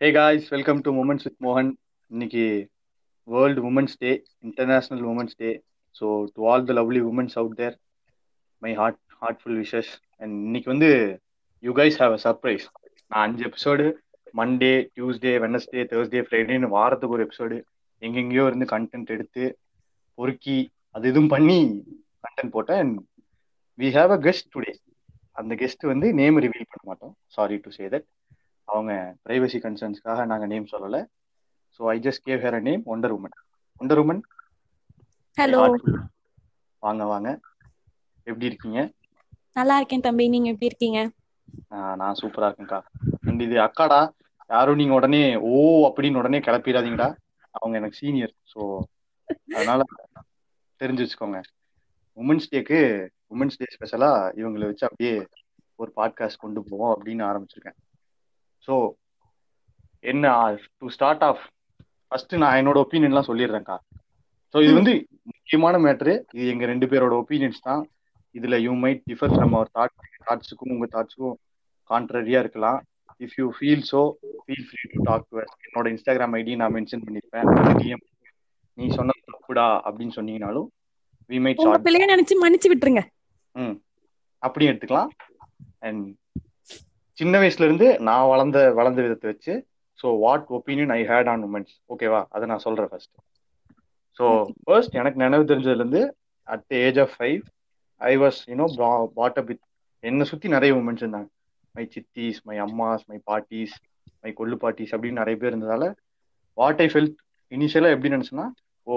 Hey guys welcome to women's with மோகன் இன்னைக்கு world women's day international women's day so to all the lovely women's out there my heart heartful wishes and இன்னைக்கு வந்து you guys have a surprise நான் அஞ்சு episode Monday Tuesday Wednesday Thursday ஃப்ரைடேன்னு வாரத்துக்கு ஒரு episode எங்கெங்கேயோ இருந்து கண்டென்ட் எடுத்து பொறுக்கி அது இதுவும் பண்ணி கண்டென்ட் போட்டேன். And we have a guest today அந்த கெஸ்ட் வந்து நேம் ரிவீல் பண்ண மாட்டோம். சாரி டு சே தட் அவங்க பிரைவசி கன்சர்ன்ஸ்க்காக நாங்க நேம் சொல்லல. So I just gave her a name Wonder Woman Wonder Woman hello வாங்க வாங்க. எப்படி இருக்கீங்க? நல்லா இருக்கேன் தம்பி. நீங்க எப்படி இருக்கீங்க? நான் சூப்பரா இருக்கேன்க்கா. அண்ட் இது அக்காடா யாரும் நீங்க உடனே ஓ அப்படின்னு உடனே கிளப்பிடாதீங்கடா. அவங்க எனக்கு சீனியர் ஸோ அதனால தெரிஞ்சு வச்சுக்கோங்க உமன்ஸ் டேக்கு உமன்ஸ் டே ஸ்பெஷலா இவங்களை வச்சு அப்படியே ஒரு பாட்காஸ்ட் கொண்டு போவோம் அப்படின்னு ஆரம்பிச்சிருக்கேன். ஸோ என்ன டு ஸ்டார்ட் ஆஃப் ஃபர்ஸ்ட் நான் என்னோட ஒப்பீனியன்லாம் சொல்லிடுறேன்க்கா ஸோ இது வந்து முக்கியமான மேட்ரு இது எங்க ரெண்டு பேரோட ஒப்பீனியன்ஸ் தான். இதுல you might differ from our thought தாட்ஸுக்கும் உங்க தாட்ஸுக்கும் கான்ட்ரரியா இருக்கலாம். If you feel so feel free to talk to என்னோட இன்ஸ்டாகிராம் ஐடி நான் மென்ஷன் பண்ணியிருப்பேன் டிஎம் நீ சொன்ன தப்புடா அப்படின்னு சொன்னீங்கனாலும் வி மைட் உங்க பிள்ளைய நினைச்சு மன்னிச்சு விட்டுருங்க. ம். அப்படியும் எடுத்துக்கலாம். அண்ட் சின்ன வயசுல இருந்து நான் வளர்ந்த வளர்ந்த விதத்தை வச்சு so what opinion I had on women's ஓகேவா அதை நான் சொல்றேன் ஃபர்ஸ்ட் ஸோ ஃபர்ஸ்ட் எனக்கு நினைவு தெரிஞ்சதுலேருந்து at the age of five I was you know brought up with என்னை சுற்றி நிறைய உமன்ஸ் இருந்தாங்க. மை சித்திஸ் மை அம்மாஸ் மை பாட்டிஸ் மை கொள்ளு பாட்டிஸ் அப்படின்னு நிறைய பேர் இருந்ததால வாட் ஐ ஃபெல்ட் இனிஷியலாக எப்படி நினச்சேன்னா ஓ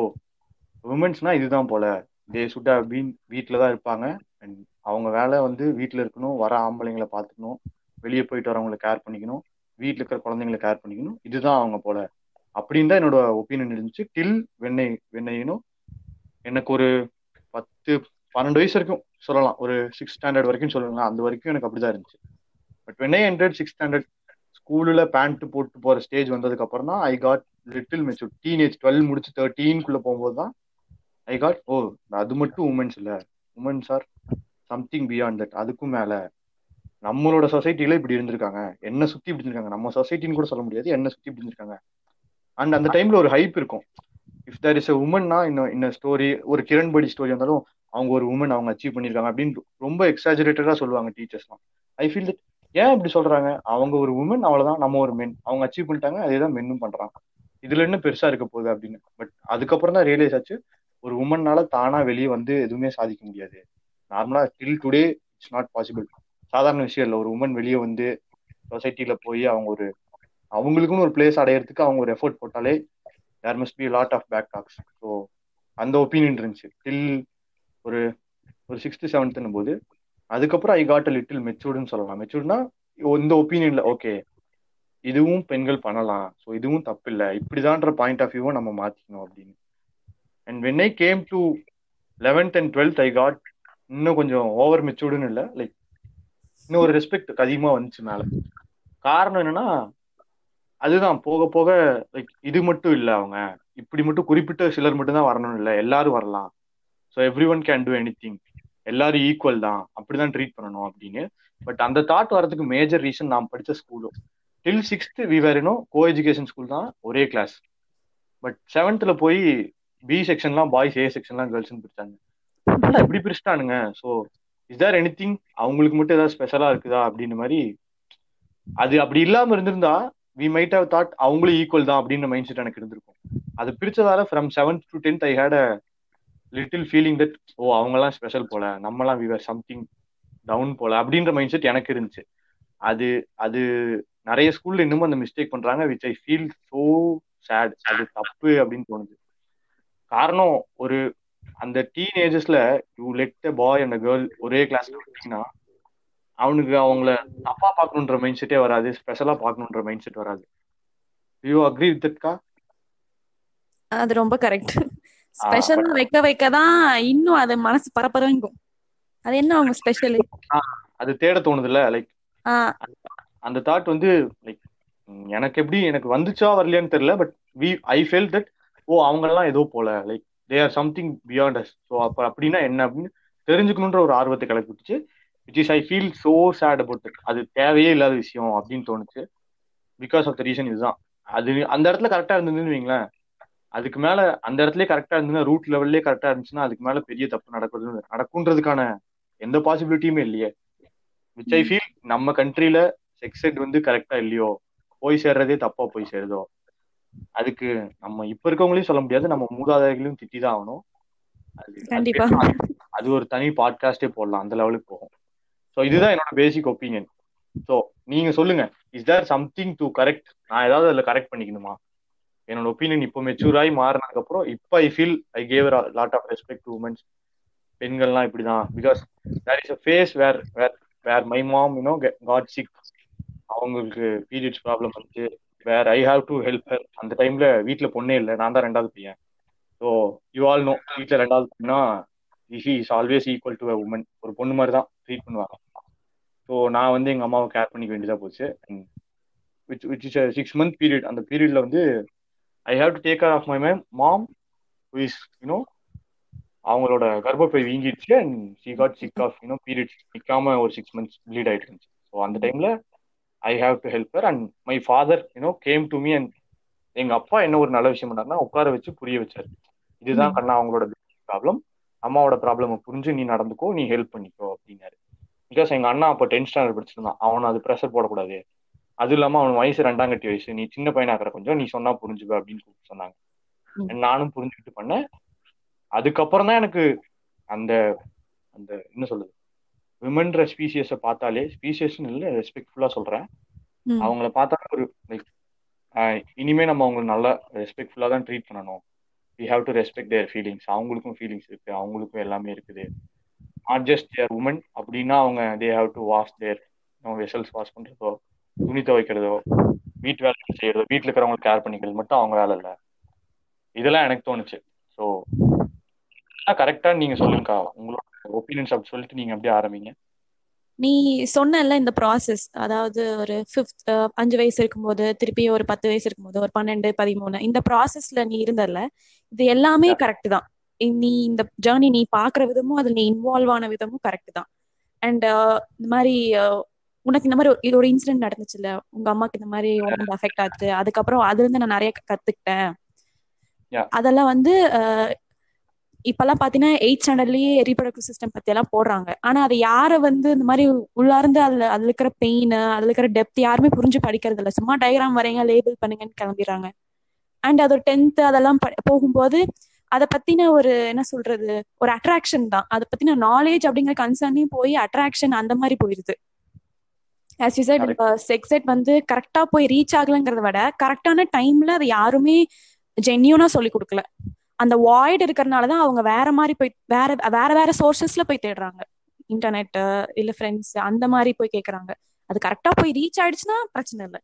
உமன்ஸ்னா இதுதான் போல. தே சுட் ஹவ் பீன் வீட்டில் தான் இருப்பாங்க. அண்ட் அவங்க வேலை வந்து வீட்டில் இருக்கணும் வர ஆம்பளைங்களை பார்த்துக்கணும். வெளியே போயிட்டு வரவங்களை கேர் பண்ணிக்கணும். வீட்டில் இருக்கிற குழந்தைங்களை கேர் பண்ணிக்கணும். இதுதான் அவங்க போல. அப்படின்னு தான் என்னோட ஒப்பீனியன் இருந்துச்சு. டில் வெண்ணெய் வெண்ணெயினும் எனக்கு ஒரு பத்து பன்னெண்டு வயசு வரைக்கும் சொல்லலாம். ஒரு சிக்ஸ் ஸ்டாண்டர்ட் வரைக்கும் சொல்லுங்களேன் அந்த வரைக்கும் எனக்கு அப்படிதான் இருந்துச்சு. பட் வெண்ணை ஹண்ட்ரட் சிக்ஸ் ஸ்டாண்டர்ட் ஸ்கூலில் பேண்ட் போட்டு போகிற ஸ்டேஜ் வந்ததுக்கு அப்புறம் தான் I got little mature teenage twelve முடிச்சு தேர்ட்டீன்குள்ளே போகும்போது தான் ஐ காட் ஓ அது மட்டும் உமன்ஸ் இல்லை. Women's are something beyond that அதுக்கும் மேலே நம்மளோட சொசைட்டில இப்படி இருந்திருக்காங்க. என்ன சுத்தி இப்படி இருந்திருக்காங்க. நம்ம சொசைட்டின்னு கூட சொல்ல முடியாது. என்ன சுத்தி இப்படி இருந்திருக்காங்க. அண்ட் அந்த டைம்ல ஒரு ஹைப் இருக்கும். இஃப் தேர் இஸ் எ உமன்னா இன்னும் இந்த ஸ்டோரி ஒரு கிரண்படி ஸ்டோரி வந்தாலும் அவங்க ஒரு உமன் அவங்க அச்சீவ் பண்ணிருக்காங்க அப்படின்னு ரொம்ப எக்ஸாஜரேட்டடா சொல்லுவாங்க டீச்சர்ஸ்லாம் ஐ ஃபீல் தட் ஏன் இப்படி சொல்றாங்க? அவங்க ஒரு உமன் அவ்வளவுதான். நம்ம ஒரு மென் அவங்க அச்சீவ் பண்ணிட்டாங்க அதே தான் மென்னும் பண்றாங்க. இதுல என்ன பெருசா இருக்க போகுது அப்படின்னு. பட் அதுக்கப்புறம் தான் ரியலைஸ் ஆச்சு ஒரு உமன்னால தானா வெளியே வந்து எதுவுமே சாதிக்க முடியாது. நார்மலா till today it's not possible சாதாரண விஷயம் இல்லை. ஒரு உமன் வெளியே வந்து சொசைட்டியில போய் அவங்க ஒரு அவங்களுக்குன்னு ஒரு பிளேஸ் அடையிறதுக்கு அவங்க ஒரு எஃபோர்ட் போட்டாலே there must be lot of back talks so அந்த ஒப்பீனியன் இருந்துச்சு. டில் ஒரு ஒரு சிக்ஸ்த்து செவன்த்துன்னும் போது அதுக்கப்புறம் ஐ காட் அ லிட்டில் மெச்சூர்டுன்னு சொல்லலாம். மெச்சூர்ட்னா இந்த ஒப்பீனியன்ல ஓகே இதுவும் பெண்கள் பண்ணலாம். ஸோ இதுவும் தப்பு இல்லை. இப்படிதான்ற பாயிண்ட் ஆஃப் வியூவை நம்ம மாத்திக்கணும் அப்படின்னு. And when I came to eleventh and twelfth I got இன்னும் கொஞ்சம் ஓவர் மெச்சூர்டுன்னு இல்லை. லைக் இன்னும் ஒரு ரெஸ்பெக்ட் அதிகமா வந்துச்சு மேல. காரணம் என்னன்னா அதுதான் போக போக லைக் இது மட்டும் இல்லை அவங்க. இப்படி மட்டும் குறிப்பிட்ட சிலர் மட்டும் தான் வரணும் இல்லை. எல்லாரும் வரலாம். So everyone can do anything எல்லாரும் ஈக்குவல் தான். அப்படிதான் ட்ரீட் பண்ணணும் அப்படின்னு. பட் அந்த தாட் வரதுக்கு மேஜர் ரீசன் நான் படித்த ஸ்கூலும் டில் சிக்ஸ்த் விவேரினும் கோ எஜுகேஷன் ஸ்கூல் தான் ஒரே கிளாஸ் பட் செவன்த்ல போய் பி செக்ஷன்லாம் பாய்ஸ் ஏ செக்ஷன்லாம் கேர்ள்ஸ்னு பிரிச்சாங்க. ஆனால் எப்படி பிரிச்சிட்டானுங்க. So is there any thing அவங்களுக்கு மட்டும் ஏதாவது ஸ்பெஷலா இருக்குதா அப்படின்னு மாதிரி அது அப்படி இல்லாம இருந்திருந்தா வி மைட் ஹவ் தாட் அவங்களும் ஈக்குவல் தான் அப்படின்ற மைண்ட் செட் எனக்கு இருந்திருக்கும். அது பிரிச்சதால from seventh to tenth I had a little feeling that oh அவங்கெல்லாம் ஸ்பெஷல் போல நம்மலாம் வி ஆர் சம்திங் டவுன் போல அப்படின்ற மைண்ட் செட் எனக்கு இருந்துச்சு. அது அது நிறைய ஸ்கூல்ல இன்னமும் அந்த மிஸ்டேக் பண்றாங்க which I feel so sad அது தப்பு அப்படின்னு தோணுது. காரணம் ஒரு அந்த teen ஏஜஸ்ல you let a boy and girl ஒரே கிளாஸ்ல விட்டீங்கன்னா அவனுக்கு அவங்கள தப்பா பார்க்கணுன்ற மைண்ட் செட்டே வராது ஸ்பெஷலா பார்க்கணுன்ற மைண்ட் செட் வராது யூ அக்ரி வித் தட்கா அது ரொம்ப கரெக்ட் ஸ்பெஷல் வைக்க வைக்க தான் இன்னும் அது மனசு பரபரங்கும். அது என்ன அவங்க ஸ்பெஷல் அது தேட தோணுதுல்ல லைக் அந்த தாட் வந்து லைக் எனக்கு எப்படி எனக்கு வந்துச்சா வரலையான்னு தெரியல but we I felt that oh அவங்கெல்லாம் ஏதோ போல like they are something beyond us so அப்போ அப்படின்னா என்ன அப்படின்னு தெரிஞ்சுக்கணுன்ற ஒரு ஆர்வத்தை கிளப்பிடுச்சு which is I feel so sad about அது தேவையே இல்லாத விஷயம் அப்படின்னு தோணுச்சு. பிகாஸ் ஆஃப் த ரீசன் இதுதான். அது அந்த இடத்துல கரெக்டா இருந்ததுன்னு வைங்களேன். அதுக்கு மேல அந்த இடத்துல கரெக்டா இருந்ததுன்னா ரூட் லெவல்லே கரெக்டா இருந்துச்சுன்னா அதுக்கு மேல பெரிய தப்பு நடக்குது நடக்குன்றதுக்கான எந்த பாசிபிலிட்டியுமே இல்லையே. விச் ஐ ஃபீல் நம்ம கண்ட்ரில செக்ஸ் எட் வந்து கரெக்டா இல்லையோ? போய் சேர்றதே தப்பா போய் சேருதோ? அதுக்கு நம்ம இப்ப இருக்கவங்களையும் சொல்ல முடியாது. நம்ம மூதாதைகளையும் திட்டி தான் ஆகணும். அது கண்டிப்பா. அது ஒரு தனி பாட்காஸ்டே போடலாம். அந்த லெவலுக்கு போகும். ஸோ இதுதான் என்னோட பேசிக் ஒப்பீனியன் ஸோ நீங்க சொல்லுங்க. Is there something to correct நான் ஏதாவது அதில் கரெக்ட் பண்ணிக்கணுமா? என்னோட ஒப்பீனியன் இப்போ மெச்சூர் ஆகி மாறினதுக்கு அப்புறம் இப்போ I feel I gave lot of respect to women's பெண்கள்லாம் இப்படிதான். Because there is a phase where where where my mom you know got sick அவங்களுக்கு பீரியட்ஸ் ப்ராப்ளம் வந்துச்சு where I have to help her அந்த டைம்ல வீட்டுல பொண்ணே இல்லை. நான் தான் ரெண்டாவது பையன். ஸோ யூ ஆல் நோ வீட்டில் ரெண்டாவது பொண்ணா he is always equal to a woman ஒரு பொண்ணு மாதிரி தான் ட்ரீட் பண்ணுவாங்க. ஸோ நான் வந்து எங்கள் அம்மாவை கேர் பண்ணிக்க வேண்டியதாக போச்சு. Which which is six month period அந்த பீரியட்ல வந்து I have to take care of my mam mom is you know அவங்களோட கர்ப்பப்பை வீங்கிடுச்சு. And she got sick of you know periods நிற்காம ஒரு சிக்ஸ் மந்த்ஸ் ப்ளீட் ஆயிட்டு இருந்துச்சு. ஸோ அந்த டைம்ல I have to help her and my father you know came to me and எங்க அப்பா என்ன ஒரு நல்ல விஷயம் பண்ணாருன்னா உட்கார வச்சு புரிய வச்சாரு. இதுதான் கண்ணா அவங்களோட ப்ராப்ளம் அம்மாவோட ப்ராப்ளம் புரிஞ்சு நீ நடந்துக்கோ நீ ஹெல்ப் பண்ணிக்கோ அப்படின்னாரு. பிகாஸ் எங்க அண்ணா அப்போ டென்த் ஸ்டாண்டர்ட் படிச்சிருந்தான். அவனை அது ப்ரெஷர் போடக்கூடாது. அது இல்லாம அவன் வயசு ரெண்டாம் கட்டி வயசு. நீ சின்ன பையனா இருக்கிற கொஞ்சம் நீ சொன்னா புரிஞ்சுக்க அப்படின்னு கூப்பிட்டு சொன்னாங்க. நானும் புரிஞ்சுக்கிட்டு பண்ணேன். அதுக்கப்புறம் தான் எனக்கு அந்த அந்த என்ன சொல்றது? விமன்ற ஸ்பீசியஸை பார்த்தாலே ஸ்பீசியஸ்னு இல்லை ரெஸ்பெக்ட்ஃபுல்லா சொல்றேன். அவங்கள பார்த்தா ஒரு லைக் இனிமே நம்ம அவங்களை நல்லா ரெஸ்பெக்ட்ஃபுல்லா தான் ட்ரீட் பண்ணணும். We have to respect their feelings அவங்களுக்கும் ஃபீலிங்ஸ் இருக்கு. அவங்களுக்கும் எல்லாமே இருக்குது. நாட் ஜஸ்ட் தேர் உமன் அப்படின்னா அவங்க they have to wash their அவங்க வெசல்ஸ் வாஷ் பண்றதோ துணி துவைக்கிறதோ வீட்டு வேலை செய்யறதோ வீட்டில் இருக்கிறவங்களுக்கு கேர் பண்ணிக்கிறது மட்டும் அவங்க வேலை இல்லை. இதெல்லாம் எனக்கு தோணுச்சு. ஸோ கரெக்டா நீங்க சொல்லுங்கக்கா. உங்களோட ஒப்பீனியன்ஸ் அப்படி சொல்லிட்டு நீங்க அப்படியே ஆரம்பிங்க. நீ சொன்னல இந்த ப்ராசஸ் அதாவது ஒரு ஃபிஃப்த் அஞ்சு வயசு இருக்கும்போது திருப்பி ஒரு பத்து வயசு இருக்கும்போது ஒரு பன்னெண்டு பதிமூணு இந்த ப்ராசஸ்ல நீ இருந்தல இது எல்லாமே கரெக்ட் தான். நீ இந்த ஜேர்னி நீ பாக்குற விதமும் அதுல நீ இன்வால்வ் ஆன விதமும் கரெக்ட் தான். அண்ட் இந்த மாதிரி உனக்கு இந்த மாதிரி இது ஒரு இன்சிடென்ட் நடந்துச்சுல்ல உங்க அம்மாக்கு இந்த மாதிரி உடம்பு அஃபெக்ட் ஆச்சு அதுக்கப்புறம் அதுல இருந்து நான் நிறைய கத்துக்கிட்டேன். அதெல்லாம் வந்து இப்பெல்லாம் பாத்தீங்கன்னா எயிட் ஸ்டாண்டர்ட்லயே ரீப்ரொடக்டிவ் சிஸ்டம் பத்தி எல்லாம் போடுறாங்க. ஆனா அதை யார வந்து இந்த மாதிரி உள்ளார்ந்து அதுல அதுல இருக்கிற பெயின் அதுல இருக்கிற டெப்த் யாருமே புரிஞ்சு படிக்கிறது இல்ல. சும்மா டயக்ராம் வரைங்க லேபிள் பண்ணுங்கன்னு கிளம்பிடுறாங்க. அண்ட் அது ஒரு டென்த் அதெல்லாம் போகும்போது அதை பத்தின ஒரு என்ன சொல்றது ஒரு அட்ராக்ஷன் தான். அதை பத்தின நாலேஜ் அப்படிங்கிற கன்சர்னையும் போய் அட்ராக்ஷன் அந்த மாதிரி போயிருது. ஆஸ் யூ செட் வந்து கரெக்டா போய் ரீச் ஆகலங்கிறத விட கரெக்டான டைம்ல அதை யாருமே ஜென்யூனா சொல்லி கொடுக்கல. அந்த வாய்டு இருக்கிறனால தான் அவங்க வேற மாதிரி போய் வேற வேற வேற சோர்சஸ்ல போய் தேடுறாங்க. இன்டர்நெட் இல்ல ஃப்ரெண்ட்ஸ் அந்த மாதிரி போய் கேக்குறாங்க. அது கரெக்டா போய் ரீச் ஆயிடுச்சுன்னா பிரச்சனை இல்லை.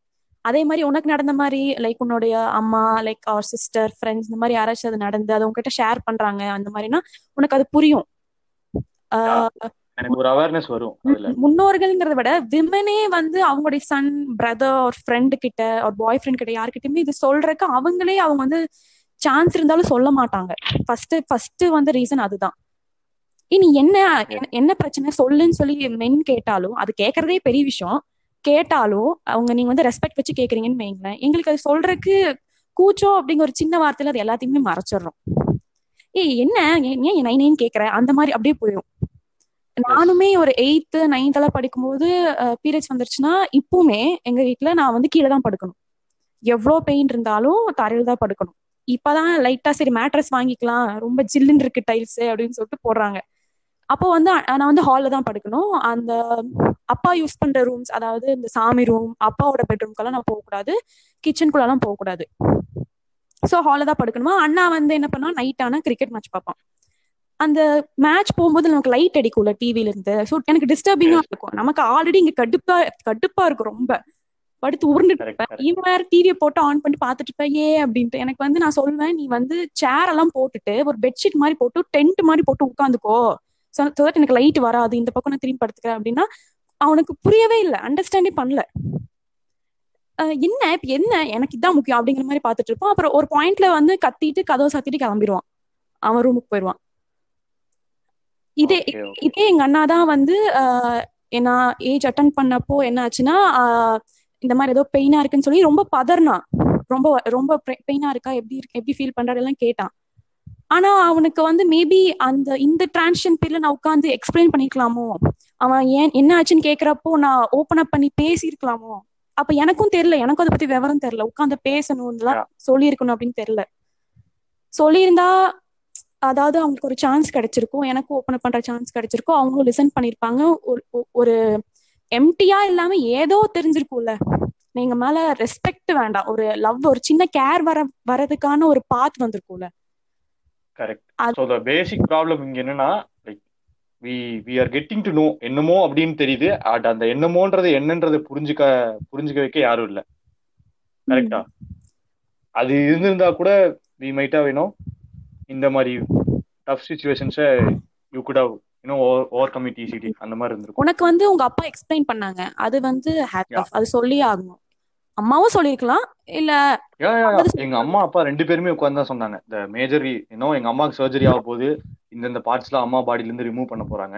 அதே மாதிரி உனக்கு நடந்த மாதிரி லைக் உன்னுடைய அம்மா லைக் அவர் சிஸ்டர் ஃப்ரெண்ட்ஸ் இந்த மாதிரி யாராச்சும் அது நடந்து அது உங்ககிட்ட ஷேர் பண்றாங்க அந்த மாதிரினா உனக்கு அது புரியும். முன்னோர்கள்ங்கிறத விட விமனே வந்து அவங்களுடைய சன் பிரதர் ஒரு ஃப்ரெண்டு கிட்ட ஒரு பாய் ஃப்ரெண்ட் கிட்ட யாருக்கிட்டயுமே இது சொல்றதுக்கு அவங்களே அவங்க வந்து சான்ஸ் இருந்தாலும் சொல்ல மாட்டாங்க. ஃபர்ஸ்ட் ஃபர்ஸ்ட் வந்து ரீசன் அதுதான். இனி என்ன என்ன பிரச்சனை? சொல்லுன்னு சொல்லி மென் கேட்டாலும் அது கேட்கறதே பெரிய விஷயம். கேட்டாலும் அவங்க நீங்க வந்து ரெஸ்பெக்ட் வச்சு கேக்குறீங்கன்னு வைங்களேன். எங்களுக்கு அது சொல்றதுக்கு கூச்சம் அப்படிங்கிற ஒரு சின்ன வார்த்தையில அது எல்லாத்தையுமே மறைச்சிடுறோம். ஏய் என்ன? ஏன் நைனேன்னு கேக்குற அந்த மாதிரி அப்படியே போயிடும். நானுமே ஒரு எயித்து நைன்த் எல்லாம் படிக்கும்போது பீரியட்ஸ் வந்துருச்சுன்னா இப்பவுமே எங்க வீட்டுல நான் வந்து கீழே தான் படுக்கணும். எவ்வளவு பெயின் இருந்தாலும் தரையில தான் படுக்கணும். இப்பதான் லைட்டா சரி மேட்ரஸ் வாங்கிக்கலாம் ரொம்ப ஜில்லுன்னு இருக்கு டைல்ஸ் அப்படின்னு சொல்லிட்டு போடுறாங்க. அப்போ வந்து நான் வந்து ஹால்ல தான் படுக்கணும். அந்த அப்பா யூஸ் பண்ற ரூம்ஸ் அதாவது இந்த சாமி ரூம் அப்பாவோட பெட்ரூம்க்கெல்லாம் நான் போகக்கூடாது. கிச்சனுக்குள்ளெல்லாம் போகக்கூடாது. ஸோ ஹால்ல தான் படுக்கணுமா? அண்ணா வந்து என்ன பண்ணா நைட் ஆனா கிரிக்கெட் மேட்ச் பார்ப்பான். அந்த மேட்ச் போகும்போது நமக்கு லைட் அடிக்கும்ல டிவில இருந்து. ஸோ எனக்கு டிஸ்டர்பிங்கா இருக்கும். நமக்கு ஆல்ரெடி இங்க கடுப்பா கடுப்பா இருக்கும் ரொம்ப. படுத்து உருண்டுட்டு இருப்பேன். இவன் வேற டிவியை போட்டு ஆன் பண்ணி பாத்துட்டு இருப்பேன் ஏ அப்படின்ட்டு. எனக்கு வந்து நான் சொல்லுவேன் நீ வந்து சேர் எல்லாம் போட்டுட்டு ஒரு பெட்ஷீட் மாதிரி போட்டு டென்ட் மாதிரி போட்டு உட்காந்துக்கோ. ஸோ எனக்கு லைட் வராது இந்த பக்கம் நான் திரும்பி படுத்துக்கிறேன். அப்படின்னா அவனுக்கு புரியவே இல்லை அண்டர்ஸ்டாண்டே பண்ணல. என்ன? இப்ப என்ன? எனக்கு இதான் முக்கியம் அப்படிங்கிற மாதிரி பாத்துட்டு இருப்பான். அப்புறம் ஒரு பாயிண்ட்ல வந்து கத்திட்டு கதவை சாத்திட்டு கிளம்பிடுவான் அவன் ரூமுக்கு போயிடுவான். இதே இதே எங்க அண்ணா தான் வந்து நான் ஏஜ் அட்டன் பண்ணப்போ என்ன ஆச்சுன்னா இந்த மாதிரி ஏதோ பெயினா இருக்குன்னு சொல்லி ரொம்ப பதறினான் ரொம்ப ரொம்ப பெயினா இருக்கா? எப்படி இருக்கு? எப்படி ஃபீல் பண்றாரு? எல்லாம் கேட்டான். ஆனா அவனுக்கு வந்து மேபி அந்த இந்த டிரான்ஷன் பீரியட்ல நான் உட்காந்து எக்ஸ்பிளைன் பண்ணிக்கலாமோ அவன் ஏன் என்ன ஆச்சுன்னு கேக்குறப்போ நான் ஓபன் அப் பண்ணி பேசியிருக்கலாமோ? அப்ப எனக்கும் தெரியல. எனக்கும் அதை பத்தி விவரம் தெரியல. உட்காந்து பேசணும் இதெல்லாம் சொல்லியிருக்கணும் அப்படின்னு தெரியல. சொல்லியிருந்தா அதாவது அவங்களுக்கு ஒரு சான்ஸ் கிடைச்சிருக்கும். எனக்கும் ஓப்பன் அப் பண்ற சான்ஸ் கிடைச்சிருக்கும். அவங்களும் லிசன் பண்ணிருப்பாங்க ஒரு ஒரு எம்டியா இல்லாம ஏதோ தெரிஞ்சிருக்கும்ல. நீங்க மேல ரெஸ்பெக்ட் வேண்டாம். ஒரு லவ் ஒரு சின்ன கேர் வர வரதுக்கான ஒரு path வந்திருக்கும்ல. Correct so the basic problem இங்க என்னன்னா like we we are getting to know என்னமோ அப்படின்னு தெரியுது. அட் அந்த என்னமோன்றது என்னன்றது புரிஞ்சுக்க புரிஞ்சுக்க வைக்க யாரும் இல்ல. கரெக்டா அது இருந்திருந்தா கூட வி மைட்டா வேணும் இந்த மாதிரி tough சுச்சுவேஷன்ஸை you could have you know overcome it easily அந்த மாதிரி இருந்திருக்கும். உனக்கு வந்து உங்க அப்பா எக்ஸ்பிளைன் பண்ணாங்க. அது வந்து ஹேட் ஆஃப் அது சொல்லி ஆகணும். அம்மாவும் சொல்லிருக்கலாம் இல்ல எங்க அம்மா அப்பா ரெண்டு பேருமே உட்கார்ந்து தான் சொன்னாங்க. இந்த மேஜர் இன்னும் எங்க அம்மாவுக்கு சர்ஜரி ஆக போகுது இந்த பார்ட்ஸ் எல்லாம் அம்மா பாடியில இருந்து ரிமூவ் பண்ண போறாங்க.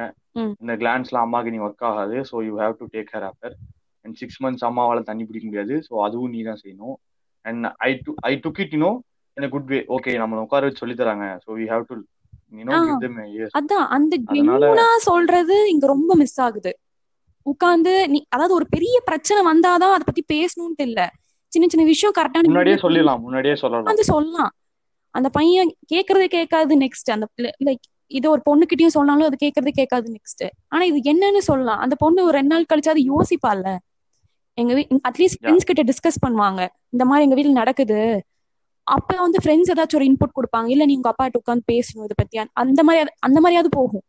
இந்த கிளான்ஸ் எல்லாம் அம்மாக்கு நீ ஒர்க் ஆகாது. So you have to take care after and six months அம்மாவால தண்ணி பிடிக்க முடியாது. ஸோ அதுவும் நீ தான் செய்யணும் and I to I took it you know in good way okay நம்ம உட்கார வச்சு சொல்லி தராங்க. ஸோ வி ஹேவ் டு அதான் அந்த ஜென்யூனா சொல்றது இங்க ரொம்ப மிஸ் ஆகுது. உட்கார்ந்து நீ அதாவது ஒரு பெரிய பிரச்சனை வந்தாதான் அதை பத்தி பேசணும்னு இல்ல சின்ன சின்ன விஷயம் கரெக்டா முன்னாடியே சொல்லலாம் முன்னாடியே சொல்லலாம். வந்து சொல்லலாம். அந்த பையன் கேக்குறது கேட்காது நெக்ஸ்ட் அந்த லைக் இது ஒரு பொண்ணுகிட்டயும் சொன்னாலும் அது கேக்குறது கேட்காது நெக்ஸ்ட் ஆனா இது என்னன்னு சொல்லலாம். அந்த பொண்ணு ஒரு ரெண்டு நாள் கழிச்சு அது யோசிப்பால எங்க வீ அட்லீஸ்ட் ஃப்ரெண்ட்ஸ் கிட்ட டிஸ்கஸ் பண்ணுவாங்க. இந்த மாதிரி எங்க வீட்டுல நடக்குது. அப்ப வந்து ஃப்ரெண்ட்ஸ் ஏதாச்சும் ஒரு இன்புட் கொடுப்பாங்க. இல்ல நீ உங்க அப்பா கிட்ட உட்காந்து பேசணும் இதை பத்தி அந்த மாதிரி அந்த மாதிரியாவது போகும்.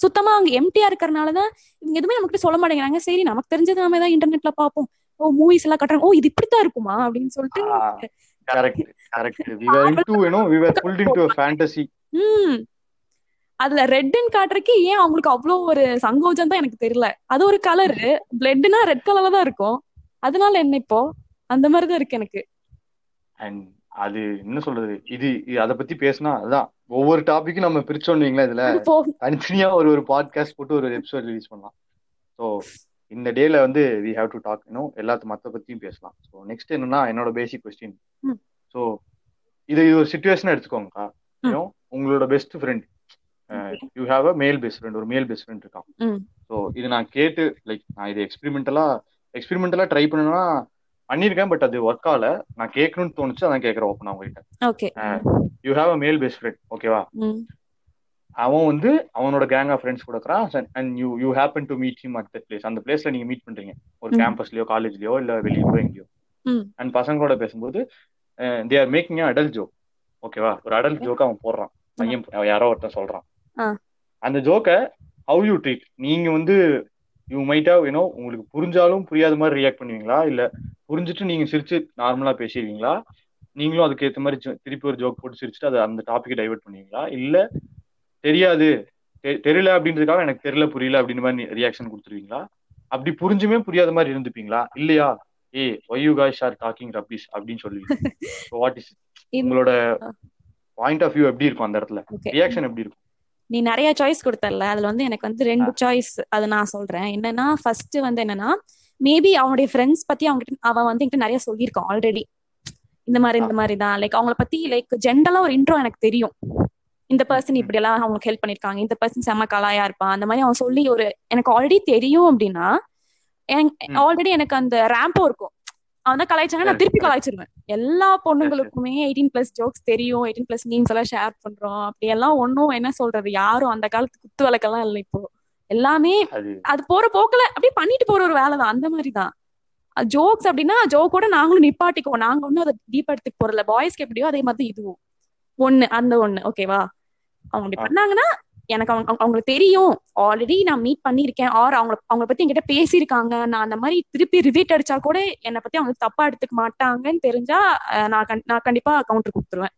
சுத்தமா அங்க எம்டியா இருக்கறனாலதான் இவங்க எதுவுமே நமக்கு சொல்ல மாட்டேங்கிறாங்க. சரி நமக்கு தெரிஞ்சது நம்ம ஏதாவது இன்டர்நெட்ல பாப்போம் ஓ மூவிஸ் எல்லாம் கட்டுறாங்க. ஓ இது இப்படித்தான் இருக்குமா? அப்படின்னு சொல்லிட்டு correct correct we were into you know we were pulled into a fantasy. ம். அதுல ரெட்னு காட்டுறதுக்கு ஏன் அவங்களுக்கு அவ்வளவு ஒரு சங்கோஜம் தான் எனக்கு தெரியல. அது ஒரு கலர் பிளட்னா ரெட் கலர்ல தான் இருக்கும். அதனால என்ன இப்போ? அந்த மாதிரி தான் இருக்கு எனக்கு. அண்ட் அது என்ன சொல்றது? இது அத பத்தி பேசினா அதுதான் ஒவ்வொரு டாபிக்கும் நம்ம பிரிச்சோம் வைங்களா இதுல. தனித்தனியா ஒரு ஒரு பாட்காஸ்ட் போட்டு ஒரு எபிசோட் ரிலீஸ் பண்ணலாம். ஸோ இந்த டேல வந்து வி ஹாவ் டு டாக் இன்னும் எல்லாத்து மத்த பத்தியும் பேசலாம். ஸோ நெக்ஸ்ட் என்னன்னா என்னோட பேசிக் கொஸ்டின் ஸோ இது இது ஒரு சுச்சுவேஷன் எடுத்துக்கோங்கக்கா. உங்களோட best friend you have a male best friend ஒரு மேல் பெஸ்ட் ஃப்ரெண்ட் இருக்கான். ஸோ இது நான் கேட்டு லைக் நான் இது எக்ஸ்பெரிமெண்டலா எக்ஸ்பெரிமெண்டலா ட்ரை பண்ணனா பண்ணிருக்கேன் பட் அது ஒர்க் ஆகல. நான் கேட்கணும்னு தோணுச்சு அதான் கேட்கறேன் ஓப்பன் உங்ககிட்ட. Okay you have a male best friend ஓகேவா அவன் வந்து அவனோட கேங் ஆஃப் ஃப்ரெண்ட்ஸ் கொடுக்குறான் and you you happen to meet him at place அந்த பிளேஸ்ல நீங்க மீட் பண்றீங்க. ஒரு கேம்பஸ்லயோ காலேஜ்லயோ இல்ல வெளியோ எங்கேயோ. அண்ட் பசங்களோட பேசும்போது they are making adult joke ஓகேவா ஒரு அடல்ட் ஜோக் அவன் போடுறான். பையன் யாரோ ஒருத்தன் சொல்றான். அந்த ஜோக்கை ஹவு யூ ட்ரீட் நீங்க வந்து யூ மைட் ஹவ் யூனோ உங்களுக்கு புரிஞ்சாலும் புரியாத மாதிரி ரியாக்ட் பண்ணுவீங்களா? இல்ல புரிஞ்சுட்டு நீங்க சிரிச்சு நார்மலா பேசிடுவீங்களா? நீங்களும் அதுக்கு ஏற்ற மாதிரி திருப்பி ஒரு ஜோக் போட்டு சிரிச்சுட்டு அதை அந்த டாபிக் டைவர்ட் பண்ணுவீங்களா? இல்ல தெரியாது தெரியல அப்படின்றதுக்காக எனக்கு தெரியல புரியல அப்படின்ற மாதிரி ரியாக்ஷன் கொடுத்துருவீங்களா? அப்படி புரிஞ்சுமே புரியாத மாதிரி இருந்துப்பீங்களா? இல்லையா? ஏ why you guys are talking rubbish அப்படின்னு சொல்லுவீங்க. வாட் இஸ் உங்களோட பாயிண்ட் ஆஃப் வியூ எப்படி இருக்கும் அந்த இடத்துல? ரியாக்ஷன் எப்படி இருக்கும்? நீ நிறைய சாய்ஸ் கொடுத்தல அதுல வந்து எனக்கு வந்து ரெண்டு சாய்ஸ் அதை நான் சொல்றேன். என்னன்னா ஃபர்ஸ்ட் வந்து என்னன்னா மேபி அவனுடைய ஃப்ரெண்ட்ஸ் பத்தி அவங்க அவன் வந்து என்கிட்ட நிறைய சொல்லியிருக்கான் ஆல்ரெடி இந்த மாதிரி இந்த மாதிரி தான். லைக் அவங்கள பத்தி லைக் ஜென்ரலா ஒரு இன்ட்ரோ எனக்கு தெரியும். இந்த பர்சன் இப்படி எல்லாம் அவங்களுக்கு ஹெல்ப் பண்ணிருக்காங்க இந்த பர்சன் செம்ம கலாயா இருப்பான். அந்த மாதிரி அவன் சொல்லி ஒரு எனக்கு ஆல்ரெடி தெரியும் அப்படின்னா ஆல்ரெடி எனக்கு அந்த ரேம்போ இருக்கும். அவன் தான் கலாய்ச்சாங்க நான் திருப்பி கலாய்ச்சிருவேன். எல்லா பொண்ணுங்களுக்குமே எயிட்டீன் பிளஸ் ஜோக்ஸ் தெரியும். எயிட்டீன் பிளஸ் மீம்ஸ் எல்லாம் ஷேர் பண்றோம். அப்படி எல்லாம் ஒன்னும் என்ன சொல்றது? யாரும் அந்த காலத்து குத்து விளக்கெல்லாம் இல்லை இப்போ. எல்லாமே அது போற போக்குல அப்படியே பண்ணிட்டு போற ஒரு வேலை தான் அந்த மாதிரி தான் ஜோக்ஸ் அப்படின்னா ஜோக்கோட நாங்களும் நிப்பாட்டிக்குவோம். நாங்க ஒன்னும் அதை டீப் எடுத்துக்கு போறல பாய்ஸ்க்கு எப்படியோ அதே மாதிரி இதுவும். ஒண்ணு அந்த ஒண்ணு. ஓகேவா அவங்க அப்படி பண்ணாங்கன்னா எனக்கு அவங்க அவங்களுக்கு தெரியும். ஆல்ரெடி நான் மீட் பண்ணிருக்கேன் ஆர் அவங்க அவங்கள பத்தி என்கிட்ட பேசியிருக்காங்க. நான் அந்த மாதிரி திருப்பி ரிவீட் அடிச்சா கூட என்னை பத்தி அவங்க தப்பா எடுத்துக்க மாட்டாங்கன்னு தெரிஞ்சா நான் நான் கண்டிப்பா கவுண்டர் கொடுத்துருவேன்.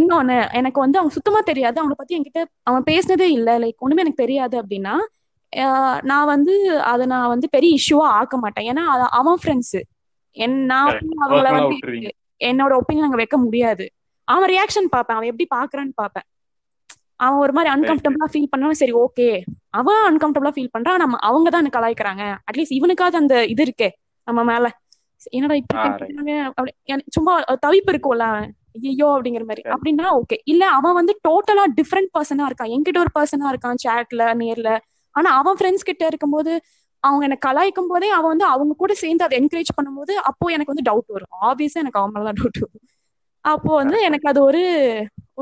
இன்னொன்னு எனக்கு வந்து அவங்க சுத்தமா தெரியாது. அவங்கள பத்தி என்கிட்ட அவன் பேசினதே இல்ல. லைக் ஒண்ணுமே எனக்கு தெரியாது அப்படின்னா நான் வந்து அதை நான் வந்து பெரிய இஷ்யூவா ஆக்க மாட்டேன். ஏன்னா அவன் ஃப்ரெண்ட்ஸ் என் நான் அவங்கள வந்து என்னோட ஒப்பீனியன் அங்க வைக்க முடியாது. அவன் ரியாக்ஷன் பார்ப்பேன். அவன் எப்படி பாக்குறான்னு பார்ப்பேன். அவன் ஒரு மாதிரி அன்கம்ஃபர்டபுளா ஃபீல் பண்ணாலும் சரி ஓகே அவன் அன்கம்ஃபர்டபுளா ஃபீல் பண்றான் நம்ம அவங்க தான் எனக்கு கலாய்க்கிறாங்க அட்லீஸ்ட் இவனுக்காவது அந்த இது இருக்கே நம்ம மேல. என்னடா இப்படி சும்மா தவிப்பு இருக்கும்ல ஐயோ அப்படிங்கிற மாதிரி. அப்படின்னா ஓகே இல்ல அவன் வந்து டோட்டலா டிஃப்ரெண்ட் பர்சனா இருக்கான். என்கிட்ட ஒரு பர்சனா இருக்கான் சேட்ல நேர்ல. ஆனா அவன் ஃப்ரெண்ட்ஸ் கிட்ட இருக்கும்போது அவங்க என்ன கலாய்க்கும் போதே அவன் வந்து அவங்க கூட சேர்ந்து அதை என்கரேஜ் பண்ணும்போது அப்போ எனக்கு வந்து டவுட் வரும். ஆப்வியஸா எனக்கு அவன் மேலதான் டவுட் வரும். அப்போ வந்து. எனக்கு அது ஒரு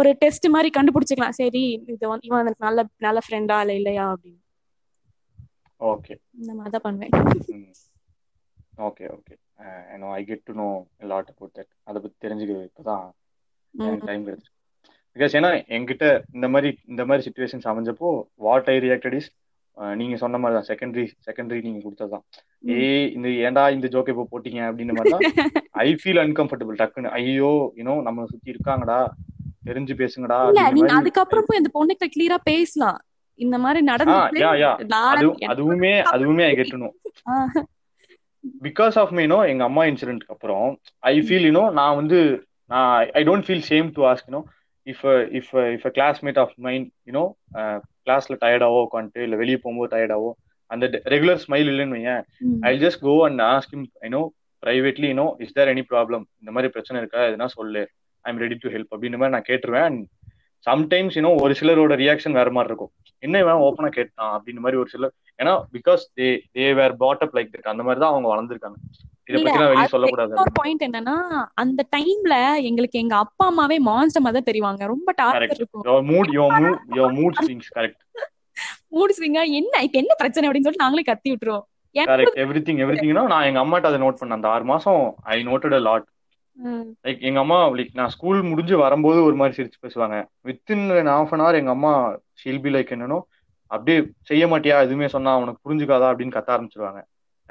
ஒரு டெஸ்ட் மாதிரி கண்டுபிடிச்சிக்கலாம். சரி இது வந்து இவன் எனக்கு நல்ல நல்ல ஃப்ரெண்டா இல்ல இல்லையா அப்படின்னு. ஓகே இந்த மாதிரி தான் பண்ணுவேன். Okay okay I get to know lot about that அதை பத்தி தெரிஞ்சுக்கிறது இப்பதான். டைம் கிடைச்சு பிகாஸ் ஏன்னா என்கிட்ட இந்த மாதிரி இந்த மாதிரி சுச்சுவேஷன்ஸ் அமைஞ்சப்போ வாட் ஐ ரியாக்டட் இஸ் நீங்க சொன்ன மாதிரி தான். செகண்டரி செகண்டரி நீங்க கொடுத்ததுதான். ம். ஏய் இந்த ஏன்டா இந்த ஜோக்கை இப்போ போட்டீங்க அப்படின்ற மாதிரி தான் ஐ ஃபீல் அன்கம்ஃபர்டபுள் டக்குன்னு. ஐயோ யூனோ நம்ம சுத்தி இருக்காங்கடா தெரிஞ்சு பேசுங்கடா நீங்க மாதிரி. அதுக்கப்புறம் போய் அந்த பொண்ணுகிட்ட கிளியரா பேசலாம். இந்த மாதிரி அது அதுவுமே அதுவுமே I get to know ah because of மீனோ எங்க அம்மா இன்சிடென்ட்க்கு அப்புறம் ஐ ஃபீல் யூனோ நான் வந்து நான் I don't feel same to ask you know if if if a classmate of mind you know கிளாஸ்ல டயர்டாவோ உட்காந்துட்டு இல்லை வெளியே போகும்போது டயர்டாவோ அந்த ரெகுலர் ஸ்மைல் இல்லைன்னு வையேன். I just go and ask him you know privately you know is there any problem இந்த மாதிரி பிரச்சனை இருக்கா? எதுனா சொல்லு. I am ready to help அப்படின்ற மாதிரி நான் கேட்டுருவேன். அண்ட் சம்டைம்ஸ் யூனோ ஒரு சிலரோட ரியாக்ஷன் வேற மாதிரி இருக்கும். என்ன இவன் ஓப்பனா கேட்டான் அப்படின்ற மாதிரி ஒரு சிலர் ஏன்னா because they they were brought up like that அந்த மாதிரி தான் அவங்க வளர்ந்துருக்காங்க. பாயிண்ட் என்னன்னா அந்த டைம்ல எங்களுக்கு எங்க அப்பா அம்மாவே மான்ஸ்டர் மாதிரி தெரிவாங்க. ரொம்ப டார்ச்சர் இருக்கும். Mood mood mood swings correct மூடிச்சுங்க என்ன இப்ப என்ன பிரச்சனை அப்படின்னு சொல்லிட்டு நாங்களே கத்தி விட்டுருவோம். எனக்கு கரெக்ட் எவ்ரி திங் எவ்ரி திங்னா நான் எங்க அம்மாட்ட அதை நோட் பண்ணேன். அந்த ஆறு மாசம் I noted a lot like எங்க அம்மா லைக் நான் ஸ்கூல் முடிஞ்சு வரும்போது ஒரு மாதிரி சிரிச்சு பேசுவாங்க. வித்தின் ஹாஃப் அன் ஹவர் எங்க அம்மா ஷீல் பி லைக் என்னன்னோ அப்படியே செய்ய மாட்டியா எதுவுமே சொன்னா உனக்கு புரிஞ்சுக்காதா அப்படின்னு கத்த ஆரம்பிச்சிருவாங்க.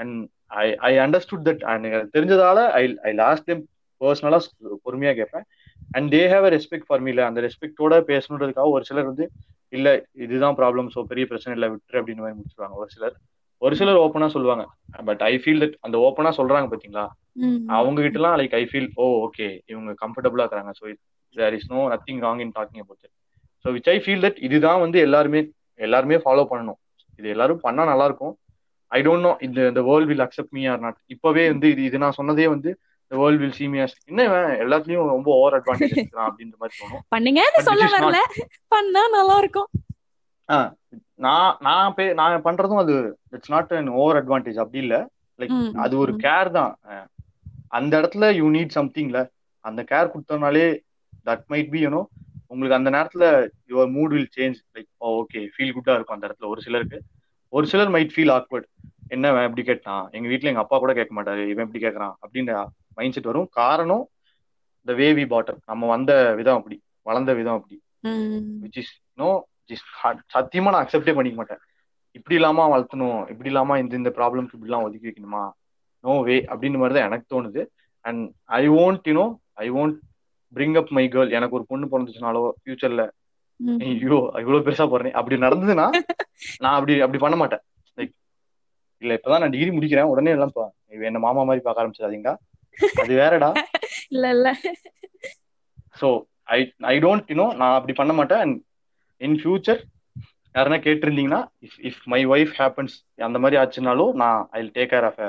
And I I understood that and எனக்கு தெரிஞ்சதால ஐ ஐ லாஸ்ட் டைம் பர்சனலா பொறுமையா கேட்பேன். And they have a respect for மீல அந்த ரெஸ்பெக்டோட பேசணுன்றதுக்காக ஒரு சிலர் வந்து இல்ல இதுதான் ப்ராப்ளம் ஸோ பெரிய பிரச்சனை இல்லை விட்டுரு அப்படின்னு மாதிரி முடிச்சிருவாங்க. ஒரு சிலர் ஒரு சிலர் ஓப்பனா சொல்லுவாங்க. பட் ஐ ஃபீல் தட் அந்த ஓப்பனா சொல்றாங்க பாத்தீங்களா? அவங்க கிட்டலாம் like I feel oh okay இவங்க கம்ஃபர்டபுளா இருக்காங்க so there is no nothing wrong in talking about it so which I feel that இதுதான் வந்து எல்லாருமே எல்லாருமே ஃபாலோ பண்ணணும். இது எல்லாரும் பண்ணா நல்லா இருக்கும். ஐ டோன்ட் நோ இந்த இந்த world will accept me or not இப்பவே வந்து இது இது நான் சொன்னதே வந்து இந்த world will see me as என்ன இவன்? எல்லாத்துலயும் ரொம்ப ஓவர் அட்வான்டேஜ் அப்படின்ற மாதிரி தோணும். பண்ணுங்கன்னு But சொல்ல வரல. பண்ணா நல்லா இருக்கும் நான் நான் பே நான் பண்றதும் அது it's not an over advantage அப்படி இல்ல. லைக் அது ஒரு. கேர் தான். அந்த இடத்துல யூ நீட் சம்திங்ல அந்த care கொடுத்தோம்னாலே that might be you know உங்களுக்கு அந்த நேரத்துல your mood will change like okay feel குட்டா இருக்கும் அந்த இடத்துல ஒரு சிலருக்கு. ஒரு சிலர் மைட் ஃபீல் ஆக்வர்ட் என்ன எப்படி கேட்டான்? எங்க வீட்ல எங்க அப்பா கூட கேட்க மாட்டாரு. இவன் எப்படி கேட்கறான். அப்படின்ற மைண்ட் செட் வரும். காரணம் த வே வி பாட்டம் நம்ம வந்த விதம் அப்படி. வளர்ந்த விதம் அப்படி. விச் இஸ் நோ சத்தியமா நான் அக்செப்டே பண்ணிக்க மாட்டேன். இப்படி இல்லாம வளர்த்தணும். இப்படி இல்லாம இந்த இந்த ப்ராப்ளம்க்கு இப்படிலாம் ஒதுக்கி வைக்கணுமா? நோ வே அப்படின்னு மாதிரி தான் எனக்கு தோணுது. And I won't you know I won't bring up my girl எனக்கு ஒரு பொண்ணு பிறந்துச்சுனாலோ ஃபியூச்சர்ல ஐயோ இவ்வளவு பெருசா போறேன். அப்படி நடந்ததுன்னா நான் அப்படி அப்படி பண்ண மாட்டேன். லைக் இல்ல இப்பதான் நான் டிகிரி முடிக்கிறேன். உடனே எல்லாம் என்ன மாமா மாதிரி பார்க்க ஆரம்பிச்சிடாதீங்களா அது வேறடா. இல்ல இல்ல. So I I don't you know நான் அப்படி பண்ண மாட்டேன். அண்ட் இன் ஃபியூச்சர் யாருன்னா கேட்டிருந்தீங்கன்னா if if my wife happens அந்த மாதிரி ஆச்சுனாலும் நான் I take care of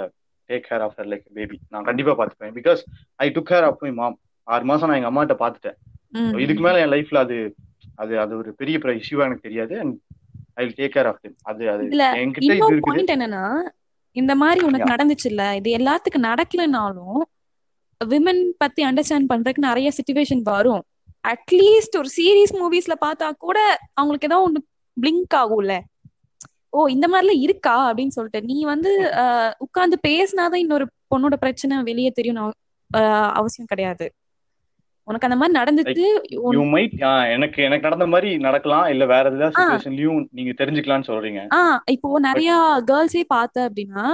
take care of like baby நான் கண்டிப்பா பார்த்துப்பேன். Because I took care of my mom ஆறு மாசம் நான் எங்க அம்மாட்ட So, இதுக்கு மேல என் லைஃப்ல அது அது அது ஒரு பெரிய இஷ்யூவா எனக்கு தெரியாது. And I take care of them அது அது என்கிட்ட இது இருக்குது. என்னன்னா இந்த மாதிரி உனக்கு Yeah. நடந்துச்சுல்ல இது எல்லாத்துக்கும் நடக்கலனாலும் விமன் பத்தி அண்டர்ஸ்டாண்ட் பண்றதுக்கு நிறைய சுச்சுவேஷன் வரும். அட்லீஸ்ட் ஒரு சீரீஸ் மூவிஸ்ல பார்த்தா கூட அவங்களுக்கு ஏதோ ஒண்ணு பிளிங்க் ஆகும்ல. ஓ இந்த மாதிரிலாம் இருக்கா? அப்படின்னு சொல்லிட்டு நீ வந்து உட்கார்ந்து பேசினாதான் இன்னொரு பொண்ணோட பிரச்சனை வெளியே தெரியும் அவசியம் கிடையாது. உனக்கு அந்த மாதிரி நடந்துட்டு உன்- யூ மைட் எனக்கு எனக்கு நடந்த மாதிரி நடக்கலாம் இல்ல வேற ஏதாவது சுச்சுவேஷன்லயும் நீங்க தெரிஞ்சுக்கலாம்னு சொல்றீங்க. ஆ இப்போ நிறைய கேர்ள்ஸே பார்த்த அப்படின்னா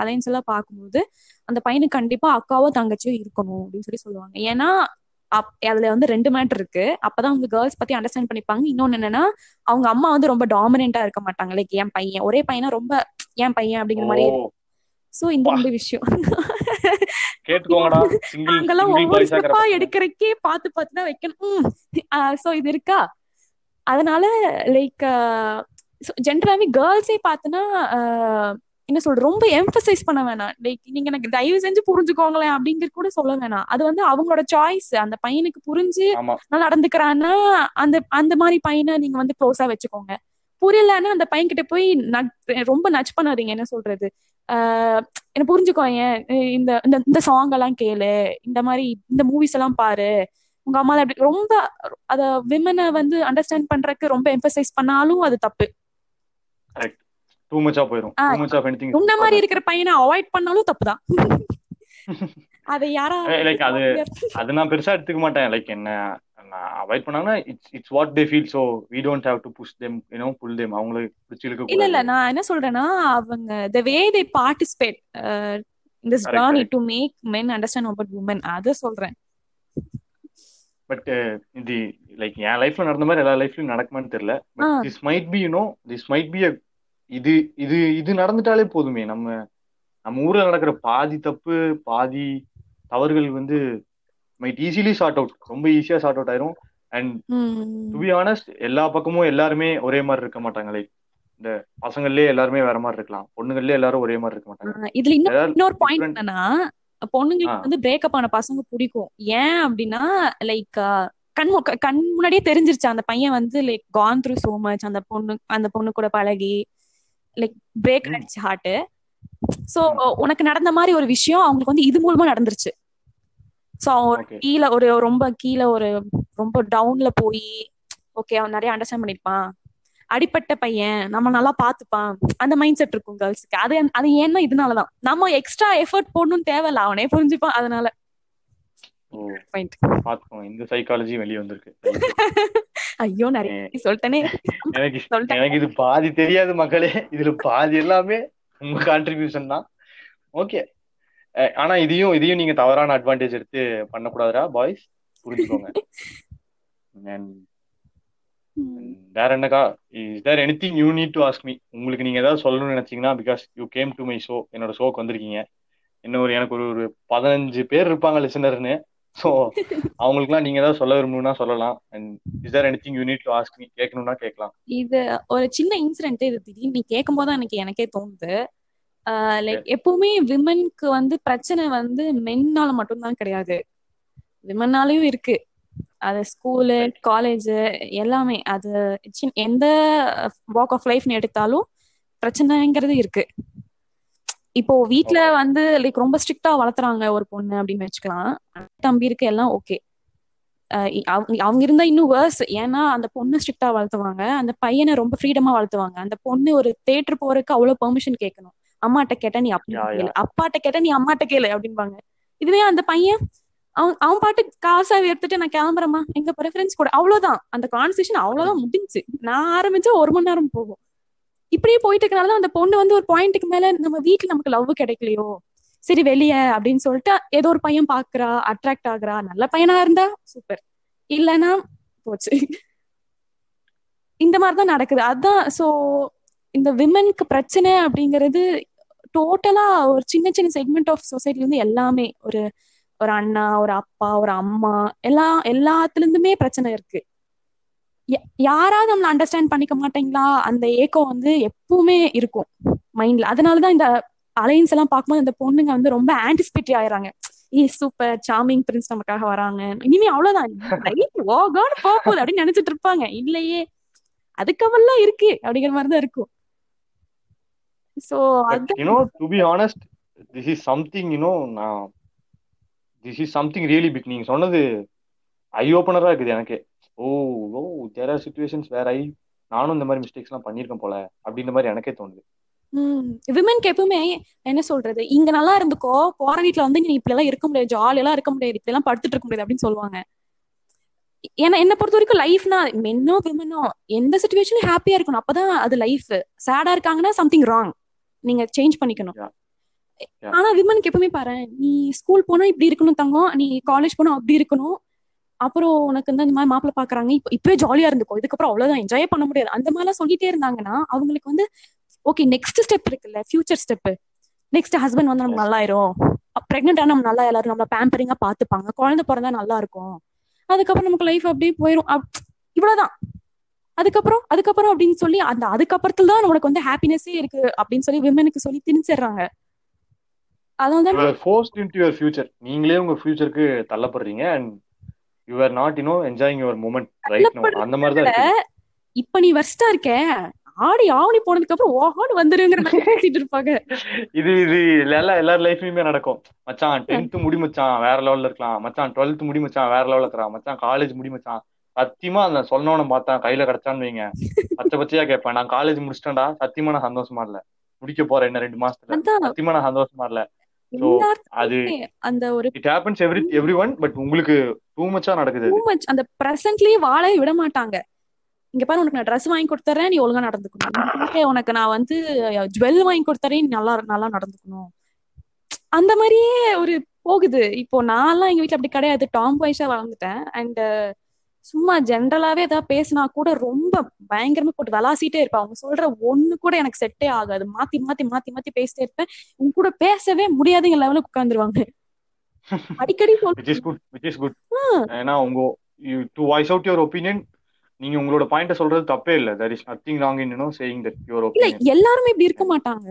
அலைன்ஸ் எல்லாம் பார்க்கும்போது அந்த பையனுக்கு கண்டிப்பா அக்காவோ தங்கச்சியோ இருக்கணும் அப்படின்னு சொல்லி சொல்லுவாங்க. ஏன்னா அப்- அதுல வந்து ரெண்டு மேட்டர் இருக்கு. அப்பதான் அவங்க கேர்ள்ஸ் பத்தி அண்டர்ஸ்டாண்ட் பண்ணிப்பாங்க. இன்னொன்னு என்னன்னா அவங்க அம்மா வந்து ரொம்ப டாமினென்ட்டா இருக்க மாட்டாங்க. லைக் என் பையன் ஒரே பையனா ரொம்ப என் பையன் அப்படிங்கிற மாதிரி சோ இந்த ரெண்டு விஷயம். கேட்டுக்கோங்கடா. சிங்கிள் ஒவ்வொரு ஸ்டெப்பா எடுக்கிறக்கே பார்த்து பார்த்து தான் வைக்கணும். சோ இது இருக்கா? அதனால லைக் ஜென்ரலாவே கேர்ள்ஸே பார்த்தோன்னா என்ன சொல்ற ரொம்ப எம்பசைஸ் பண்ண வேணாம். லைக் நீங்க எனக்கு தயவு செஞ்சு புரிஞ்சுக்கோங்களேன் அப்படிங்கிற கூட சொல்ல வேணாம். அது வந்து அவங்களோட சாய்ஸ் அந்த பையனுக்கு புரிஞ்சு நடந்துக்கிறான்னா அந்த அந்த மாதிரி பையனை நீங்க வந்து க்ளோஸா வச்சுக்கோங்க. புரியலன்னா அந்த பையன் கிட்ட போய் ரொம்ப நச் பண்ணாதீங்க. என்ன சொல்றது? என்ன புரிஞ்சுக்கோ ஏன்? இந்த இந்த இந்த சாங் எல்லாம் கேளு. இந்த மாதிரி இந்த மூவிஸ் எல்லாம் பாரு. உங்க அம்மா அப்படி ரொம்ப அத விமனை வந்து அண்டர்ஸ்டாண்ட் பண்றதுக்கு ரொம்ப எம்பசைஸ் பண்ணாலும் அது தப்பு. கரெக்ட் டூ மச்சா போயிரும். ஆ, டூ மச் ஆஃப் எனிதிங் உன்ன மாதிரி இருக்கிற பையனை அவாய்ட் பண்ணாலும் தப்புதான் அதை யாரா லைக் அது அது நான் பெருசா எடுத்துக்க மாட்டேன். லைக் என்ன அவாய்ட் பண்ணாங்கன்னா it's it's what they feel so we don't have to push them you know pull them அவங்களுக்கு பிடிச்சி இழுக்க இல்ல இல்ல நான் என்ன சொல்றேன்னா அவங்க the way they participate this journey. To make men understand about women அத சொல்றேன். பட் இது லைக் என் லைஃப்ல நடந்த மாதிரி எல்லா லைஃப்லயும் நடக்குமான்னு தெரியல. But. This might be you know this might be இது இது இது நடந்துட்டாலே போதுமே. நம்ம நம்ம ஊர்ல நடக்கிற பாதி தப்பு பாதி தவறுகள் வந்து மைட் ஈஸிலி சார்ட் அவுட் ரொம்ப ஈஸியா சார்ட் அவுட் ஆயிரும். அண்ட் டு பி ஆனஸ்ட் எல்லா பக்கமும் எல்லாருமே ஒரே மாதிரி இருக்க மாட்டாங்க. லைக் இந்த பசங்கள்லயே எல்லாருமே வேற மாதிரி இருக்கலாம். பொண்ணுங்கள்லயே எல்லாரும் ஒரே மாதிரி இருக்க மாட்டாங்க. இதுல இன்னொரு பாயிண்ட் என்னன்னா பொண்ணுங்களுக்கு. வந்து பிரேக்கப் ஆன பசங்க பிடிக்கும். ஏன் அப்படின்னா லைக் கண் கண் முன்னாடியே தெரிஞ்சிருச்சு. அந்த பையன் வந்து like gone through so much அந்த பொண்ணு அந்த பொண்ணு கூட பழகி லைக் பிரேக் ம். அடிச்சு ஹார்ட் சோ உனக்கு நடந்த மாதிரி ஒரு விஷயம் அவங்களுக்கு வந்து இது மூலமா நடந்துருச்சு. So Okay. கீழே ஒரு ரொம்ப கீழே ஒரு ரொம்ப டவுன்ல போய் ஓகே அவன் நிறைய அண்டர்ஸ்டாண்ட் பண்ணிருப்பான். அடிப்பட்ட பையன் நம்ம நல்லா பாத்துப்பான் அந்த மைண்ட் செட் இருக்கும் கேர்ள்ஸுக்கு அது அது ஏன்னா இதனாலதான். நம்ம எக்ஸ்ட்ரா எஃபர்ட் போடணும்னு தேவையில்ல அவனே புரிஞ்சுப்பான் அதனால. இந்த சைக்காலஜி வெளியே வந்திருக்கு. ஐயோ நிறைய சொல்லிட்டேன். எனக்கு இது பாதி தெரியாது மக்களே. இதுல பாதி எல்லாமே உங்க கான்ட்ரிபியூஷன் தான். ஓகே ஆனா இதையும் இதையும் நீங்க தவறான அட்வான்டேஜ் எடுத்து பண்ணக்கூடாதுடா பாய்ஸ் புரிஞ்சுக்கோங்க. வேற என்னக்கா is there anything you need to ask me உங்களுக்கு நீங்க ஏதாவது சொல்லணும்னு நினைச்சீங்கன்னா because you came to my show என்னோட ஷோக்கு வந்திருக்கீங்க. இன்னும் ஒரு எனக்கு ஒரு ஒரு பதினஞ்சு பேர் இருப்பாங்க லிசனர்னு ஸோ அவங்களுக்குலாம் நீங்க ஏதாவது சொல்ல விரும்பணும்னா சொல்லலாம். And is there anything you need to ask me கேட்கணும்னா கேட்கலாம். இது ஒரு சின்ன இன்சிடென்ட் இது திடீர்னு நீ கேட்கும் போது எனக்கு எனக்கே தோணுது. லைக் எப்பவுமே விமனுக்கு வந்து பிரச்சனை வந்து மென்னால மட்டும்தான் கிடையாது. விமன்னாலையும் இருக்கு. அது ஸ்கூலு காலேஜ் எல்லாமே. அது எந்த வாக் ஆஃப் லைஃப்னு எடுத்தாலும் பிரச்சனைங்கிறது இருக்கு. இப்போ வீட்ல. வந்து லைக் ரொம்ப ஸ்ட்ரிக்டா வளர்த்துறாங்க ஒரு பொண்ணு அப்படின்னு வச்சுக்கலாம். தம்பி இருக்கு எல்லாம் ஓகே அவங்க இருந்தா இன்னும் வேர்ஸ் ஏன்னா அந்த பொண்ணு ஸ்ட்ரிக்டா வளர்த்துவாங்க. அந்த பையனை ரொம்ப ஃப்ரீடமா வளர்த்துவாங்க. அந்த பொண்ணு ஒரு தேட்டர் போறதுக்கு அவ்வளவு பெர்மிஷன் கேட்கணும். அம்மாட்ட கேட்டா நீ அப்படி Yeah, கேளு அப்பாட்ட கேட்டா நீ அம்மாட்ட கேளு அப்படின்பாங்க. இதுவே அந்த பையன் அவன் அவன் பாட்டு காசா எடுத்துட்டு நான் கிளம்புறேம்மா. எங்க ப்ரெஃபரன்ஸ் கூட அவ்வளவுதான். அந்த கான்வர்சேஷன் அவ்வளவுதான் முடிஞ்சுச்சு. நான் ஆரம்பிச்சா ஒரு மணி நேரம் போகும். இப்படியே போயிட்டு இருக்கனால அந்த பொண்ணு வந்து ஒரு பாயிண்ட்டுக்கு மேல நம்ம வீட்டுல நமக்கு லவ் கிடைக்கலையோ. சரி வெளிய அப்படின்னு சொல்லிட்டு ஏதோ ஒரு பையன் பாக்குறா அட்ராக்ட் ஆகுறா நல்ல பையனா இருந்தா சூப்பர் இல்லைன்னா போச்சு. இந்த மாதிரிதான் நடக்குது. அதான் சோ இந்த விமனுக்கு பிரச்சனை அப்படிங்கிறது டோட்டலா ஒரு சின்ன சின்ன செக்மெண்ட் ஆஃப் சொசைட்டில இருந்து எல்லாமே ஒரு ஒரு அண்ணா ஒரு அப்பா ஒரு அம்மா எல்லா எல்லாத்துல இருந்துமே பிரச்சனை இருக்கு. யா- யாராவது நம்மள அண்டர்ஸ்டாண்ட் பண்ணிக்க மாட்டீங்களா? அந்த ஏக்கம் வந்து எப்பவுமே இருக்கும். மைண்ட்ல அதனாலதான் இந்த அலைன்ஸ் எல்லாம் பார்க்கும்போது அந்த பொண்ணுங்க வந்து ரொம்ப ஆன்டிசிபேட்டரி ஆயிடுறாங்க. ஏ சூப்பர் சாமிங் பிரின்ஸ் நமக்காக வராங்க. இனிமே அவ்வளவுதான். லைஃப் ஓ காட் போகுது அப்படின்னு நினைச்சிட்டு இருப்பாங்க. இல்லையே. அதுக்கவெல்லாம் இருக்கு அப்படிங்கிற மாதிரிதான் இருக்கும். So you know to be honest this is something you know நான் this is something really big நீங்க சொன்னது ஐ ஓப்பனரா இருக்குது எனக்கு. ஓ ஓ தேர் ஆர் சுச்சுவேஷன்ஸ் வேற ஐ நானும் இந்த மாதிரி மிஸ்டேக்ஸ் எல்லாம் பண்ணிருக்கேன் போல அப்படின்ற மாதிரி எனக்கே தோணுது. விமனுக்கு எப்பவுமே என்ன சொல்றது? இங்க நல்லா இருந்துக்கோ போற வீட்டுல வந்து நீ இப்படி எல்லாம் இருக்க முடியாது ஜாலி எல்லாம் இருக்க முடியாது இப்படி எல்லாம் படுத்துட்டு இருக்க முடியாது அப்படின்னு சொல்லுவாங்க. ஏன்னா என்ன பொறுத்த வரைக்கும் லைஃப்னா மென்னோ விமனோ எந்த சுச்சுவேஷனும் ஹாப்பியா இருக்கணும். அப்பதான் அது லைஃப் சேடா இருக்காங்கன்னா சம்திங் ராங் நீங்க சேஞ்ச் பண்ணிக்கணும். ஆனா விமனுக்கு எப்பவுமே பாரு நீ ஸ்கூல் போனா இப்படி இருக்கணும் தங்கம் நீ காலேஜ் போனா அப்படி இருக்கணும். அப்புறம் உனக்கு வந்து இந்த மாதிரி மாப்பிள்ள பாக்குறாங்க. இப்ப இப்பவே ஜாலியா இருந்துக்கோ. இதுக்கப்புறம் அவ்வளவுதான். என்ஜாய் பண்ண முடியாது. அந்த மாதிரிலாம் சொல்லிட்டே இருந்தாங்கன்னா அவங்களுக்கு வந்து ஓகே நெக்ஸ்ட் ஸ்டெப் இருக்குல்ல ஃபியூச்சர் ஸ்டெப் நெக்ஸ்ட் ஹஸ்பண்ட் வந்து நம்ம Yes. நல்லா ஆயிரும் பிரெக்னென்ட் ஆனா நம்ம நல்லா எல்லாரும் நம்மள பேம்பரிங்கா பாத்துப்பாங்க குழந்தை பிறந்தா நல்லா இருக்கும். அதுக்கப்புறம் நமக்கு லைஃப் அப்படியே போயிரும். இவ்வளவுதான். அதுக்கப்புறம் அதுக்கப்புறம் அப்படின்னு சொல்லி அந்த அதுக்கப்புறத்துல தான் உனக்கு வந்து ஹாப்பினஸே இருக்கு அப்படின்னு சொல்லி விமனுக்கு சொல்லி திணிச்சிடுறாங்க. அதனால தான் you are forced into your future நீங்களே உங்க ஃபியூச்சருக்கு தள்ளப்படுறீங்க and you are not you know enjoying your moment right no அந்த மாதிரி தான் இப்ப நீ வர்ஸ்டா இருக்க. ஆடி ஆவணி போனதுக்கு அப்புறம் ஓஹோன்னு வந்துருங்கிற மாதிரி பேசிட்டு இருப்பாங்க. இது இது எல்லா எல்லார் லைஃப்லயுமே நடக்கும். மச்சான் டென்த் முடி மச்சான் வேற லெவல்ல இருக்கலாம். மச்சான் டுவெல்த் முடி மச்சான் வேற லெவல்ல இருக்கிறான் மச்சான் காலேஜ் முடி மச்சான். சத்தியமா அந்த சொன்னவன பார்த்தா கையில கிடைச்சான்னு வைங்க. பச்சை பச்சையா கேட்பேன். நான் காலேஜ் முடிச்சிட்டேன்டா. சத்தியமா நான் சந்தோஷமா இல்ல. முடிக்க போறேன் என்ன ரெண்டு மாசத்துல. சத்தியமா நான் சந்தோஷமா இல்ல. அது அந்த ஒரு it happens every one but உங்களுக்கு டூ மச்சா நடக்குது டூ மச் அந்த பிரசன்ட்லயே வாழவே விட மாட்டாங்க. இங்க பாரு உனக்கு நான் ட்ரெஸ் வாங்கி கொடுத்துறேன் நீ ஒழுங்கா நடந்துக்கணும். உனக்கு நான் வந்து ஜுவல் வாங்கி கொடுத்துறேன் நல்லா நல்லா நடந்துக்கணும். அந்த மாதிரியே ஒரு போகுது. இப்போ நான்லாம் எங்க வீட்ல அப்படி கிடையாது. டாம் பாய்ஸா வளர்ந்துட்டேன். அண்ட் சும்மா ஜென்ரலாவே ஏதாவது பேசினா கூட ரொம்ப பயங்கரமா போட்டு விளாசிட்டே இருப்பேன். அவங்க சொல்ற ஒண்ணு கூட எனக்கு செட்டே ஆகாது. மாத்தி மாத்தி மாத்தி மாத்தி பேசிட்டே இருப்பேன். உங்க கூட பேசவே முடியாதுங்க லெவலுக்கு உட்காந்துருவாங்க அடிக்கடி ஏன்னா உங்க you to voice out your opinion நீங்க உங்களோட பாயிண்ட சொல்றது தப்பே இல்ல. That is nothing wrong in you saying that your opinion எல்லாருமே இப்படி இருக்க மாட்டாங்க.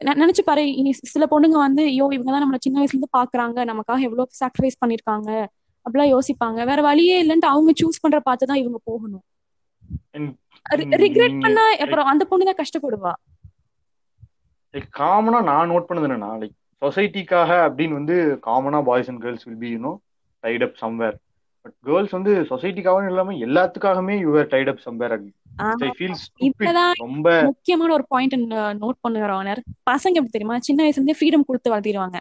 நெ- நினைச்சு பாரு சில பொண்ணுங்க வந்து ஐயோ இவங்க தான் நம்மள சின்ன வயசுல இருந்து பாக்குறாங்க. நமக்காக எவ்வளவு சாக்ரிஃபைஸ் பண்ணிருக்காங்க. அப்படிலாம் யோசிப்பாங்க. வேற வழியே இல்லைன்ட்டு அவங்க சூஸ் பண்ற பார்த்து தான் இவங்க போகணும். ரிக்ரெட் பண்ணா அப்புறம் அந்த பொண்ணு தான் கஷ்டப்படுவா. லைக் காமனா நான் நோட் பண்ணது என்னன்னா லைக் சொசைட்டிக்காக அப்படின்னு வந்து காமனா boys and girls will be you know tied up somewhere but girls வந்து சொசைட்டிக்காக இல்லாம எல்லாத்துக்காகவே யூஆர் டைட் அப் சம்வேர் ரொம்ப முக்கியமான ஒரு பாயிண்ட் நோட் பண்ணுகிற ஆனர். பசங்க எப்படி தெரியுமா? சின்ன வயசுல இருந்தே ஃப்ரீடம் கொடுத்து வளர்த்திடுவாங்க.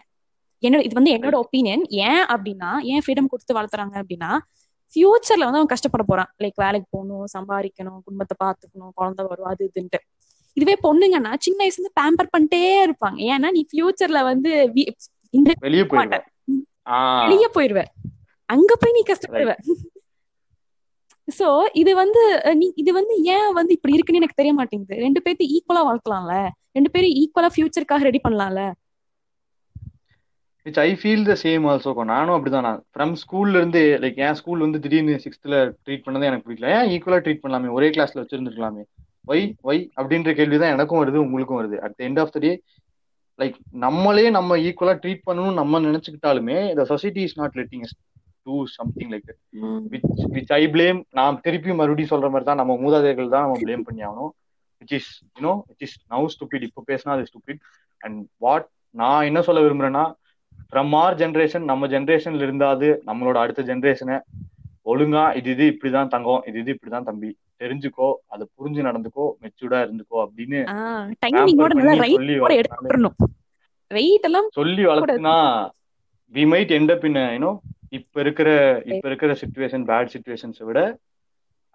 என்னோட இது வந்து என்னோட ஒப்பீனியன் ஏன் அப்படின்னா ஏன் ஃப்ரீடம் கொடுத்து வளர்த்துறாங்க அப்படின்னா ஃபியூச்சர்ல வந்து அவன் கஷ்டப்பட போறான். லைக் வேலைக்கு போகணும் சம்பாதிக்கணும் குடும்பத்தை பாத்துக்கணும் குழந்தை வரும் அது இதுன்ட்டு இதுவே பொண்ணுங்கன்னா சின்ன வயசுல இருந்து பேம்பர் பண்ணிட்டே இருப்பாங்க. ஏன்னா நீ ஃபியூச்சர்ல வந்து இந்த வெளியே போயிடுவேன் வெளியே போயிருவ. அங்க போய் நீ கஷ்டப்படுவ. சோ இது வந்து நீ இது வந்து ஏன் வந்து இப்படி இருக்குன்னு எனக்கு தெரிய மாட்டேங்குது. ரெண்டு பேர்த்து ஈக்குவலா வளர்க்கலாம்ல. ரெண்டு பேரும் ஈக்குவலா ஃபியூச்சருக்காக ரெடி பண்ணலாம்ல. Which I feel the same also நானும் அப்படிதான். நான் ஃப்ரம் ஸ்கூல்ல இருந்து லைக் என் ஸ்கூல் வந்து திடீர்னு சிக்ஸ்த்ல ட்ரீட் பண்ணதே எனக்கு பிடிக்கல. ஏன் ஈக்குவலா ட்ரீட் பண்ணலாமே? ஒரே கிளாஸ்ல வச்சிருந்துருக்கலாமே. ஒய் ஒய் அப்படின்ற கேள்விதான் எனக்கும் வருது உங்களுக்கும் வருது. At end of the day like நம்மளே நம்ம ஈக்குவலா ட்ரீட் பண்ணணும்னு நம்ம நினைச்சுக்கிட்டாலுமே the society is not letting to something like which which I blame நான் திருப்பி மறுபடியும் சொல்ற மாதிரி தான் நம்ம மூதாதையர்கள் தான் நம்ம ப்ளேம் பண்ணி ஆகணும். Which is you know which is now stupid இப்போ பேசினா அது ஸ்டூபிட் அண்ட் வாட் நான் என்ன சொல்ல விரும்புறேன்னா ஃப்ரம் ஆர் ஜென்ரேஷன் நம்ம ஜென்ரேஷன்ல இருந்தாது நம்மளோட அடுத்த ஜென்ரேஷனை ஒழுங்கா இது இது இப்படிதான் தங்கம் இது இது இப்படிதான் தம்பி. தெரிஞ்சுக்கோ அதை புரிஞ்சு நடந்துக்கோ மெச்சூர்டா இருந்துக்கோ அப்படின்னு சொல்லி வளர்த்துனா we might end up in you know இப்ப இருக்கிற இப்ப இருக்கிற சுச்சுவேஷன் பேட் சுச்சுவேஷன்ஸை விட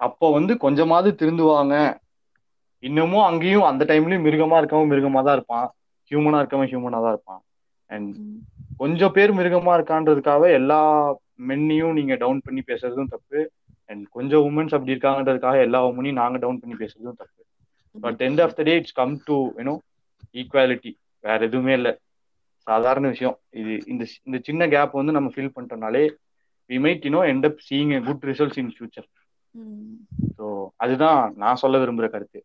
அப்போ வந்து கொஞ்சமாவது திருந்துவாங்க. இன்னமும் அங்கேயும் அந்த டைம்லயும் மிருகமா இருக்கவன் மிருகமா தான் இருப்பான். ஹியூமனா இருக்கவன் ஹியூமனா தான் இருப்பான் அண்ட் கொஞ்சம் பேர் மிருகமா இருக்கான்றதுக்காக எல்லா மென்னையும் நீங்க டவுன் பண்ணி பேசுறதும் தப்பு. அண்ட் கொஞ்சம் உமன்ஸ் அப்படி இருக்காங்கன்றதுக்காக எல்லா உமனையும் நாங்க டவுன் பண்ணி பேசுறதும் தப்பு. But end of the day it's come to you know equality வேற எதுவுமே இல்லை. சாதாரண விஷயம். இது இந்த இந்த சின்ன கேப் வந்து நம்ம fill பண்ணிட்டோம்னாலே we might you know end up seeing a good results in future so அதுதான் நான் சொல்ல விரும்புற கருத்து.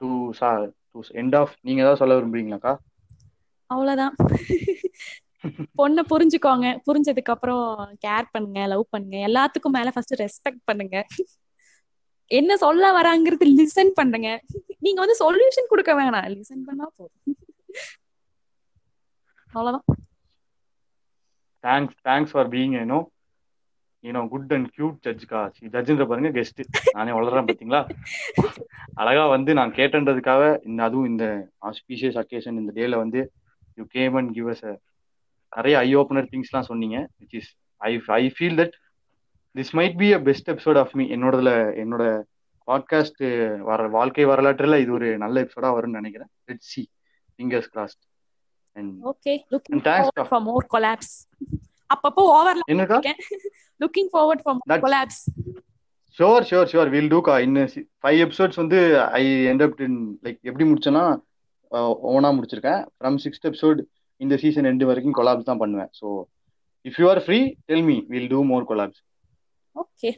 டு சா டு எண்ட் ஆஃப் நீங்க ஏதாவது சொல்ல விரும்புறீங்களாக்கா? அவ்வளவுதான். பொண்ணை புரிஞ்சுக்கோங்க. புரிஞ்சதுக்கு அப்புறம் கேர் பண்ணுங்க லவ் பண்ணுங்க. எல்லாத்துக்கும் மேல ஃபர்ஸ்ட் ரெஸ்பெக்ட் பண்ணுங்க. என்ன சொல்ல வராங்கிறது லிசன் பண்ணுங்க. நீங்க வந்து சொல்யூஷன் கொடுக்க வேணாம். லிசன் பண்ணா போதும். அவ்வளவுதான். Thanks thanks for being you know you know good and cute ஜட்ஜ்கா ஜட்ஜ்ன்ற பாருங்க கெஸ்ட் நானே வளர்றேன் பாத்தீங்களா? அழகா வந்து நான் கேட்டன்றதுக்காக இந்த அதுவும் இந்த ஆஸ்பீஷியஸ் அக்கேஷன் இந்த டேல வந்து you came and give us நிறைய ஐ ஓப்பனர் திங்ஸ்லாம் சொன்னீங்க which is I I feel that this might be a best episode of me என்னோடதுல என்னோட பாட்காஸ்ட் வர வாழ்க்கை வரலாற்றுல இது ஒரு நல்ல எபிசோடா வரும்னு நினைக்கிறேன். Let see fingers crossed okay looking forward for more collabs அப்பப்போ என்னக்கா looking forward for more collabs sure sure sure will do கா இன்னும் ஃபைவ் எபிசோட்ஸ் வந்து ஐ எண்ட் அப் இன் லைக் எப்படி முடிச்சேன்னா ஓனா முடிச்சிருக்கேன் ஃப்ரம் சிக்ஸ்த் எபிசோட் இந்த சீசன் ரெண்டு வரைக்கும் கொலாப்ஸ் தான் பண்ணுவேன் so if you are free tell me will do more collabs okay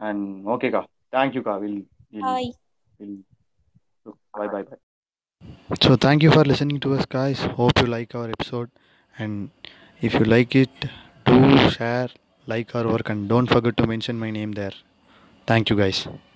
and ஓகேக்கா தேங்க்யூக்கா will bye will bye bye bye So thank you for listening to us, guys. Hope you like our episode, and if you like it, do share, like our work, and don't forget to mention my name there. Thank you, guys.